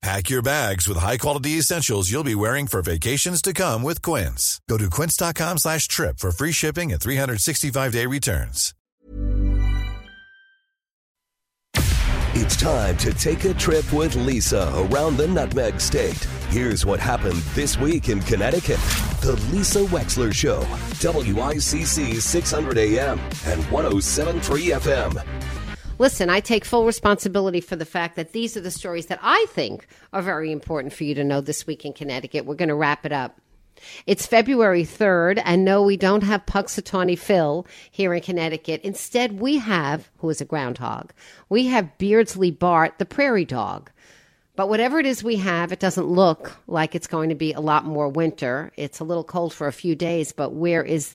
Pack your bags with high-quality essentials you'll be wearing for vacations to come with Quince. Go to quince.com slash trip for free shipping and 365-day returns. It's time to take a trip with Lisa around the Nutmeg State. Here's what happened this week in Connecticut. The Lisa Wexler Show, WICC 600 AM and 1073 FM. Listen, I take full responsibility for the fact that these are the stories that I think are very important for you to know this week in Connecticut. We're going to wrap it up. It's February 3rd, and no, we don't have Punxsutawney Phil here in Connecticut. Instead, we have, who is a groundhog, we have Beardsley Bart, the prairie dog. But whatever it is we have, it doesn't look like it's going to be a lot more winter. It's a little cold for a few days, but where is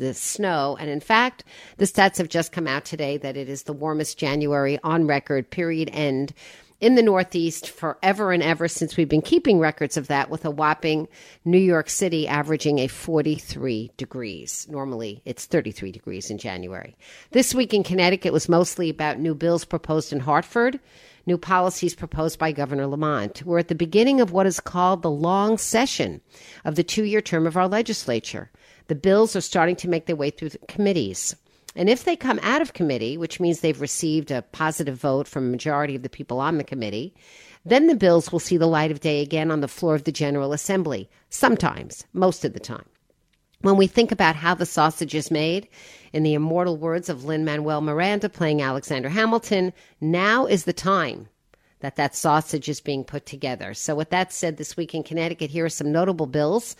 the snow. And in fact, the stats have just come out today that it is the warmest January on record, period end, in the Northeast forever and ever since we've been keeping records of that, with a whopping New York City averaging a 43 degrees. Normally, it's 33 degrees in January. This week in Connecticut was mostly about new bills proposed in Hartford. New policies proposed by Governor Lamont. We're at the beginning of what is called the long session of the two year term of our legislature. The bills are starting to make their way through the committees. And if they come out of committee, which means they've received a positive vote from a majority of the people on the committee, then the bills will see the light of day again on the floor of the General Assembly. Sometimes, most of the time. When we think about how the sausage is made, in the immortal words of Lin Manuel Miranda playing Alexander Hamilton, now is the time that that sausage is being put together. So, with that said, this week in Connecticut, here are some notable bills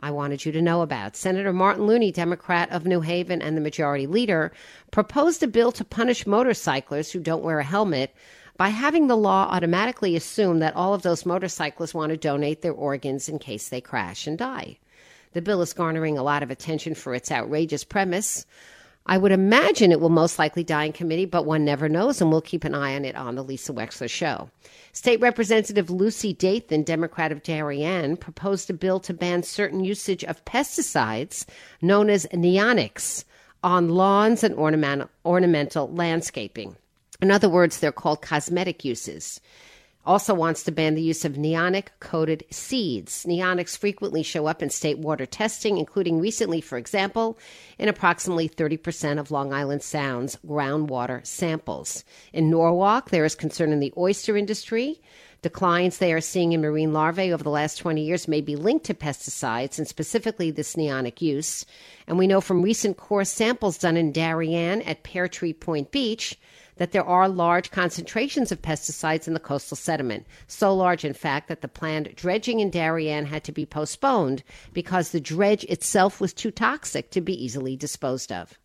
I wanted you to know about. Senator Martin Looney, Democrat of New Haven and the majority leader, proposed a bill to punish motorcyclists who don't wear a helmet by having the law automatically assume that all of those motorcyclists want to donate their organs in case they crash and die. The bill is garnering a lot of attention for its outrageous premise. I would imagine it will most likely die in committee, but one never knows, and we'll keep an eye on it on the Lisa Wexler show. State Representative Lucy Dathan, Democrat of Darien, proposed a bill to ban certain usage of pesticides known as neonics on lawns and ornamental, ornamental landscaping. In other words, they're called cosmetic uses. Also wants to ban the use of neonic coated seeds. Neonics frequently show up in state water testing, including recently, for example, in approximately 30% of Long Island Sound's groundwater samples. In Norwalk, there is concern in the oyster industry. Declines they are seeing in marine larvae over the last 20 years may be linked to pesticides and specifically this neonic use. And we know from recent core samples done in Darien at Pear Tree Point Beach that there are large concentrations of pesticides in the coastal sediment. So large, in fact, that the planned dredging in Darien had to be postponed because the dredge itself was too toxic to be easily disposed of.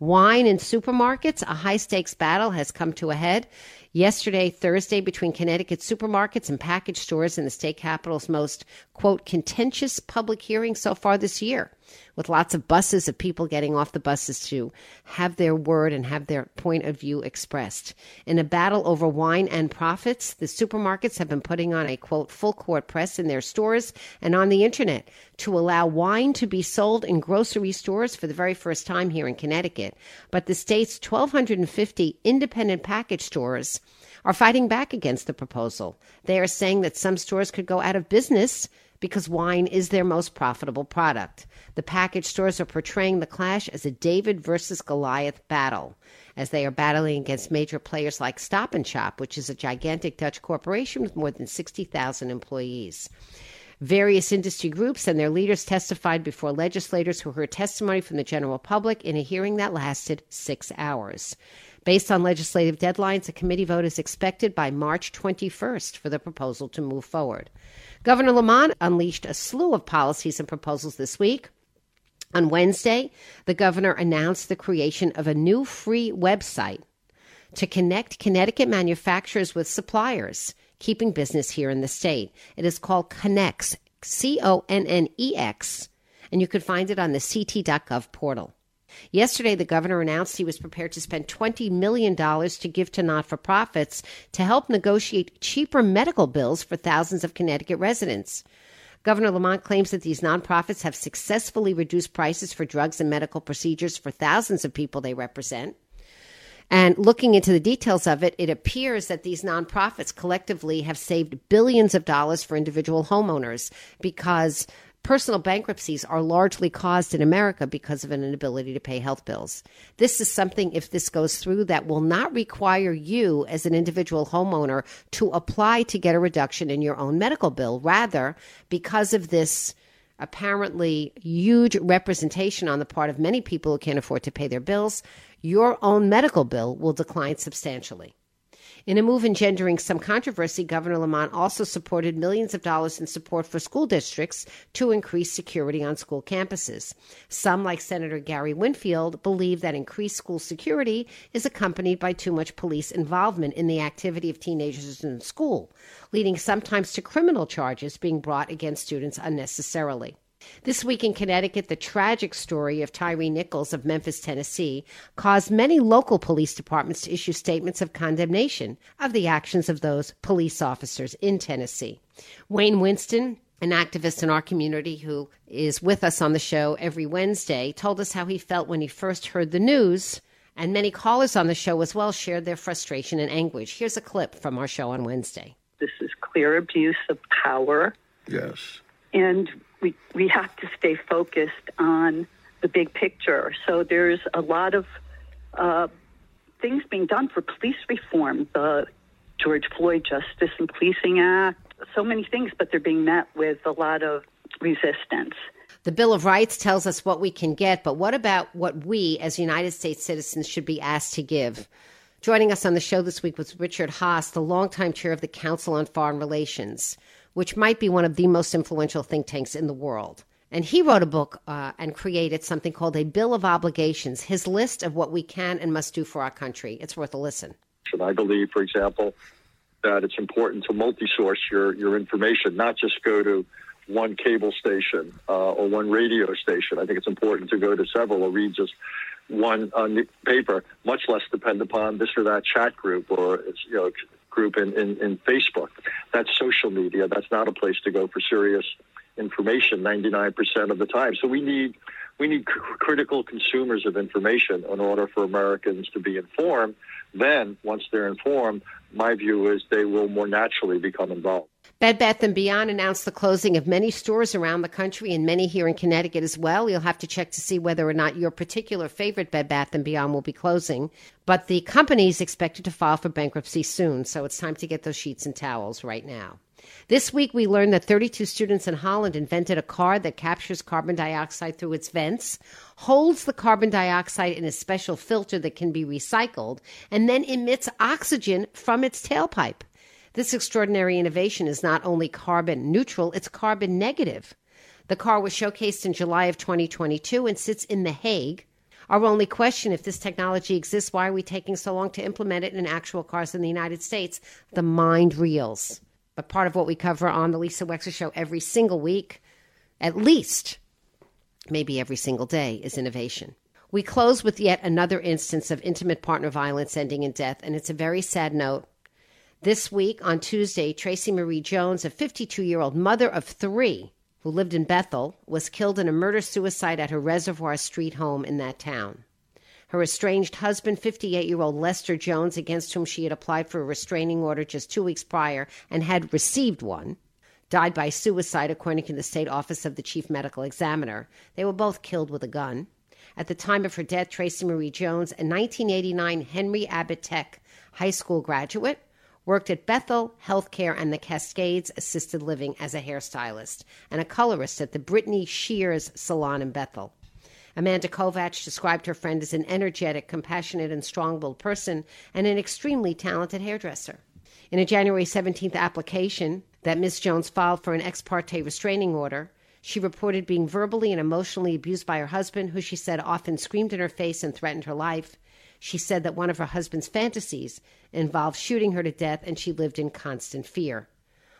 Wine in supermarkets, a high stakes battle has come to a head. Yesterday, Thursday, between Connecticut supermarkets and package stores in the state capital's most, quote, contentious public hearing so far this year with lots of buses of people getting off the buses to have their word and have their point of view expressed. In a battle over wine and profits, the supermarkets have been putting on a quote full court press in their stores and on the internet to allow wine to be sold in grocery stores for the very first time here in Connecticut. But the state's 1,250 independent package stores are fighting back against the proposal. They are saying that some stores could go out of business because wine is their most profitable product. The package stores are portraying the clash as a David versus Goliath battle, as they are battling against major players like Stop and Shop, which is a gigantic Dutch corporation with more than 60,000 employees. Various industry groups and their leaders testified before legislators who heard testimony from the general public in a hearing that lasted six hours. Based on legislative deadlines, a committee vote is expected by March 21st for the proposal to move forward. Governor Lamont unleashed a slew of policies and proposals this week. On Wednesday, the governor announced the creation of a new free website to connect Connecticut manufacturers with suppliers, keeping business here in the state. It is called Connex, C O N N E X, and you can find it on the ct.gov portal. Yesterday, the governor announced he was prepared to spend $20 million to give to not for profits to help negotiate cheaper medical bills for thousands of Connecticut residents. Governor Lamont claims that these nonprofits have successfully reduced prices for drugs and medical procedures for thousands of people they represent. And looking into the details of it, it appears that these nonprofits collectively have saved billions of dollars for individual homeowners because Personal bankruptcies are largely caused in America because of an inability to pay health bills. This is something, if this goes through, that will not require you as an individual homeowner to apply to get a reduction in your own medical bill. Rather, because of this apparently huge representation on the part of many people who can't afford to pay their bills, your own medical bill will decline substantially. In a move engendering some controversy, Governor Lamont also supported millions of dollars in support for school districts to increase security on school campuses. Some, like Senator Gary Winfield, believe that increased school security is accompanied by too much police involvement in the activity of teenagers in school, leading sometimes to criminal charges being brought against students unnecessarily. This week in Connecticut, the tragic story of Tyre Nichols of Memphis, Tennessee, caused many local police departments to issue statements of condemnation of the actions of those police officers in Tennessee. Wayne Winston, an activist in our community who is with us on the show every Wednesday, told us how he felt when he first heard the news. And many callers on the show as well shared their frustration and anguish. Here's a clip from our show on Wednesday. This is clear abuse of power. Yes. And we we have to stay focused on the big picture. So there's a lot of uh, things being done for police reform, the George Floyd Justice and Policing Act, so many things, but they're being met with a lot of resistance. The Bill of Rights tells us what we can get, but what about what we as United States citizens should be asked to give? Joining us on the show this week was Richard Haass, the longtime chair of the Council on Foreign Relations which might be one of the most influential think tanks in the world. And he wrote a book uh, and created something called a Bill of Obligations, his list of what we can and must do for our country. It's worth a listen. And I believe, for example, that it's important to multi source your, your information, not just go to one cable station uh, or one radio station. I think it's important to go to several or read just one uh, paper, much less depend upon this or that chat group or you know group in, in, in Facebook. That's social media. That's not a place to go for serious information 99% of the time. So we need we need cr- critical consumers of information in order for Americans to be informed. Then, once they're informed, my view is they will more naturally become involved. Bed Bath & Beyond announced the closing of many stores around the country and many here in Connecticut as well. You'll have to check to see whether or not your particular favorite Bed Bath & Beyond will be closing. But the company is expected to file for bankruptcy soon, so it's time to get those sheets and towels right now. This week, we learned that 32 students in Holland invented a car that captures carbon dioxide through its vents, holds the carbon dioxide in a special filter that can be recycled, and then emits oxygen from its tailpipe. This extraordinary innovation is not only carbon neutral, it's carbon negative. The car was showcased in July of 2022 and sits in The Hague. Our only question if this technology exists, why are we taking so long to implement it in actual cars in the United States? The mind reels. But part of what we cover on the Lisa Wexler Show every single week, at least, maybe every single day, is innovation. We close with yet another instance of intimate partner violence ending in death, and it's a very sad note. This week, on Tuesday, Traci Marie Jones, a 52 year old mother of three who lived in Bethel, was killed in a murder suicide at her Reservoir Street home in that town. Her estranged husband, 58 year old Lester Jones, against whom she had applied for a restraining order just two weeks prior and had received one, died by suicide, according to the state office of the chief medical examiner. They were both killed with a gun. At the time of her death, Traci Marie Jones, a 1989 Henry Abbott Tech high school graduate, worked at Bethel Healthcare and the Cascades Assisted Living as a hairstylist and a colorist at the Brittany Shears Salon in Bethel. Amanda Kovach described her friend as an energetic, compassionate, and strong willed person and an extremely talented hairdresser. In a January 17th application that Ms. Jones filed for an ex parte restraining order, she reported being verbally and emotionally abused by her husband, who she said often screamed in her face and threatened her life. She said that one of her husband's fantasies involved shooting her to death, and she lived in constant fear.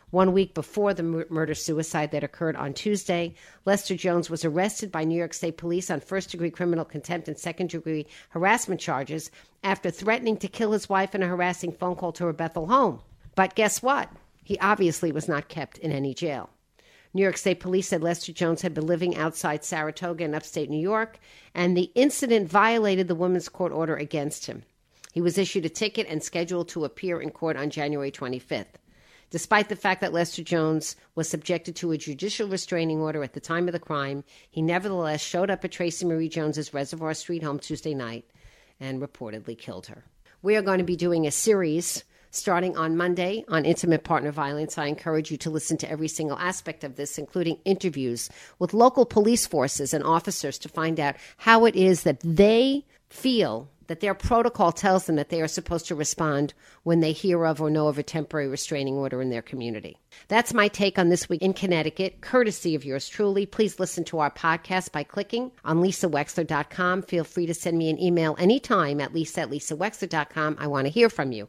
One week before the murder suicide that occurred on Tuesday, Lester Jones was arrested by New York State Police on first degree criminal contempt and second degree harassment charges after threatening to kill his wife in a harassing phone call to her Bethel home. But guess what? He obviously was not kept in any jail. New York State Police said Lester Jones had been living outside Saratoga in upstate New York, and the incident violated the woman's court order against him. He was issued a ticket and scheduled to appear in court on January 25th. Despite the fact that Lester Jones was subjected to a judicial restraining order at the time of the crime, he nevertheless showed up at Traci Marie Jones's Reservoir Street home Tuesday night and reportedly killed her. We are going to be doing a series starting on Monday on intimate partner violence. I encourage you to listen to every single aspect of this, including interviews with local police forces and officers to find out how it is that they feel that their protocol tells them that they are supposed to respond when they hear of or know of a temporary restraining order in their community. That's my take on this week in Connecticut, courtesy of yours truly. Please listen to our podcast by clicking on lisawexler.com. Feel free to send me an email anytime at lisa at lisawexler.com. I want to hear from you.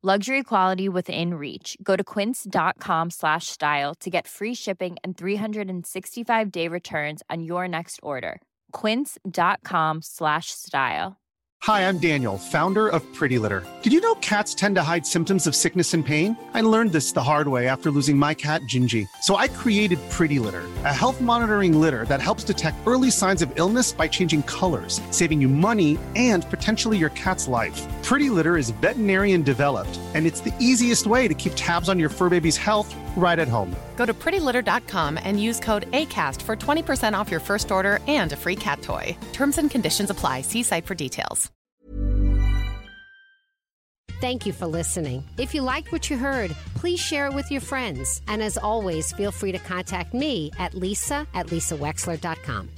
Luxury quality within reach. Go to quince.com slash style to get free shipping and 365-day returns on your next order. quince.com slash style. Hi, I'm Daniel, founder of Pretty Litter. Did you know cats tend to hide symptoms of sickness and pain? I learned this the hard way after losing my cat, Gingy. So I created Pretty Litter, a health monitoring litter that helps detect early signs of illness by changing colors, saving you money and potentially your cat's life. Pretty Litter is veterinarian developed, and it's the easiest way to keep tabs on your fur baby's health right at home. Go to prettylitter.com and use code ACAST for 20% off your first order and a free cat toy. Terms and conditions apply. See site for details. Thank you for listening. If you liked what you heard, please share it with your friends. And as always, feel free to contact me at lisa at lisawexler.com.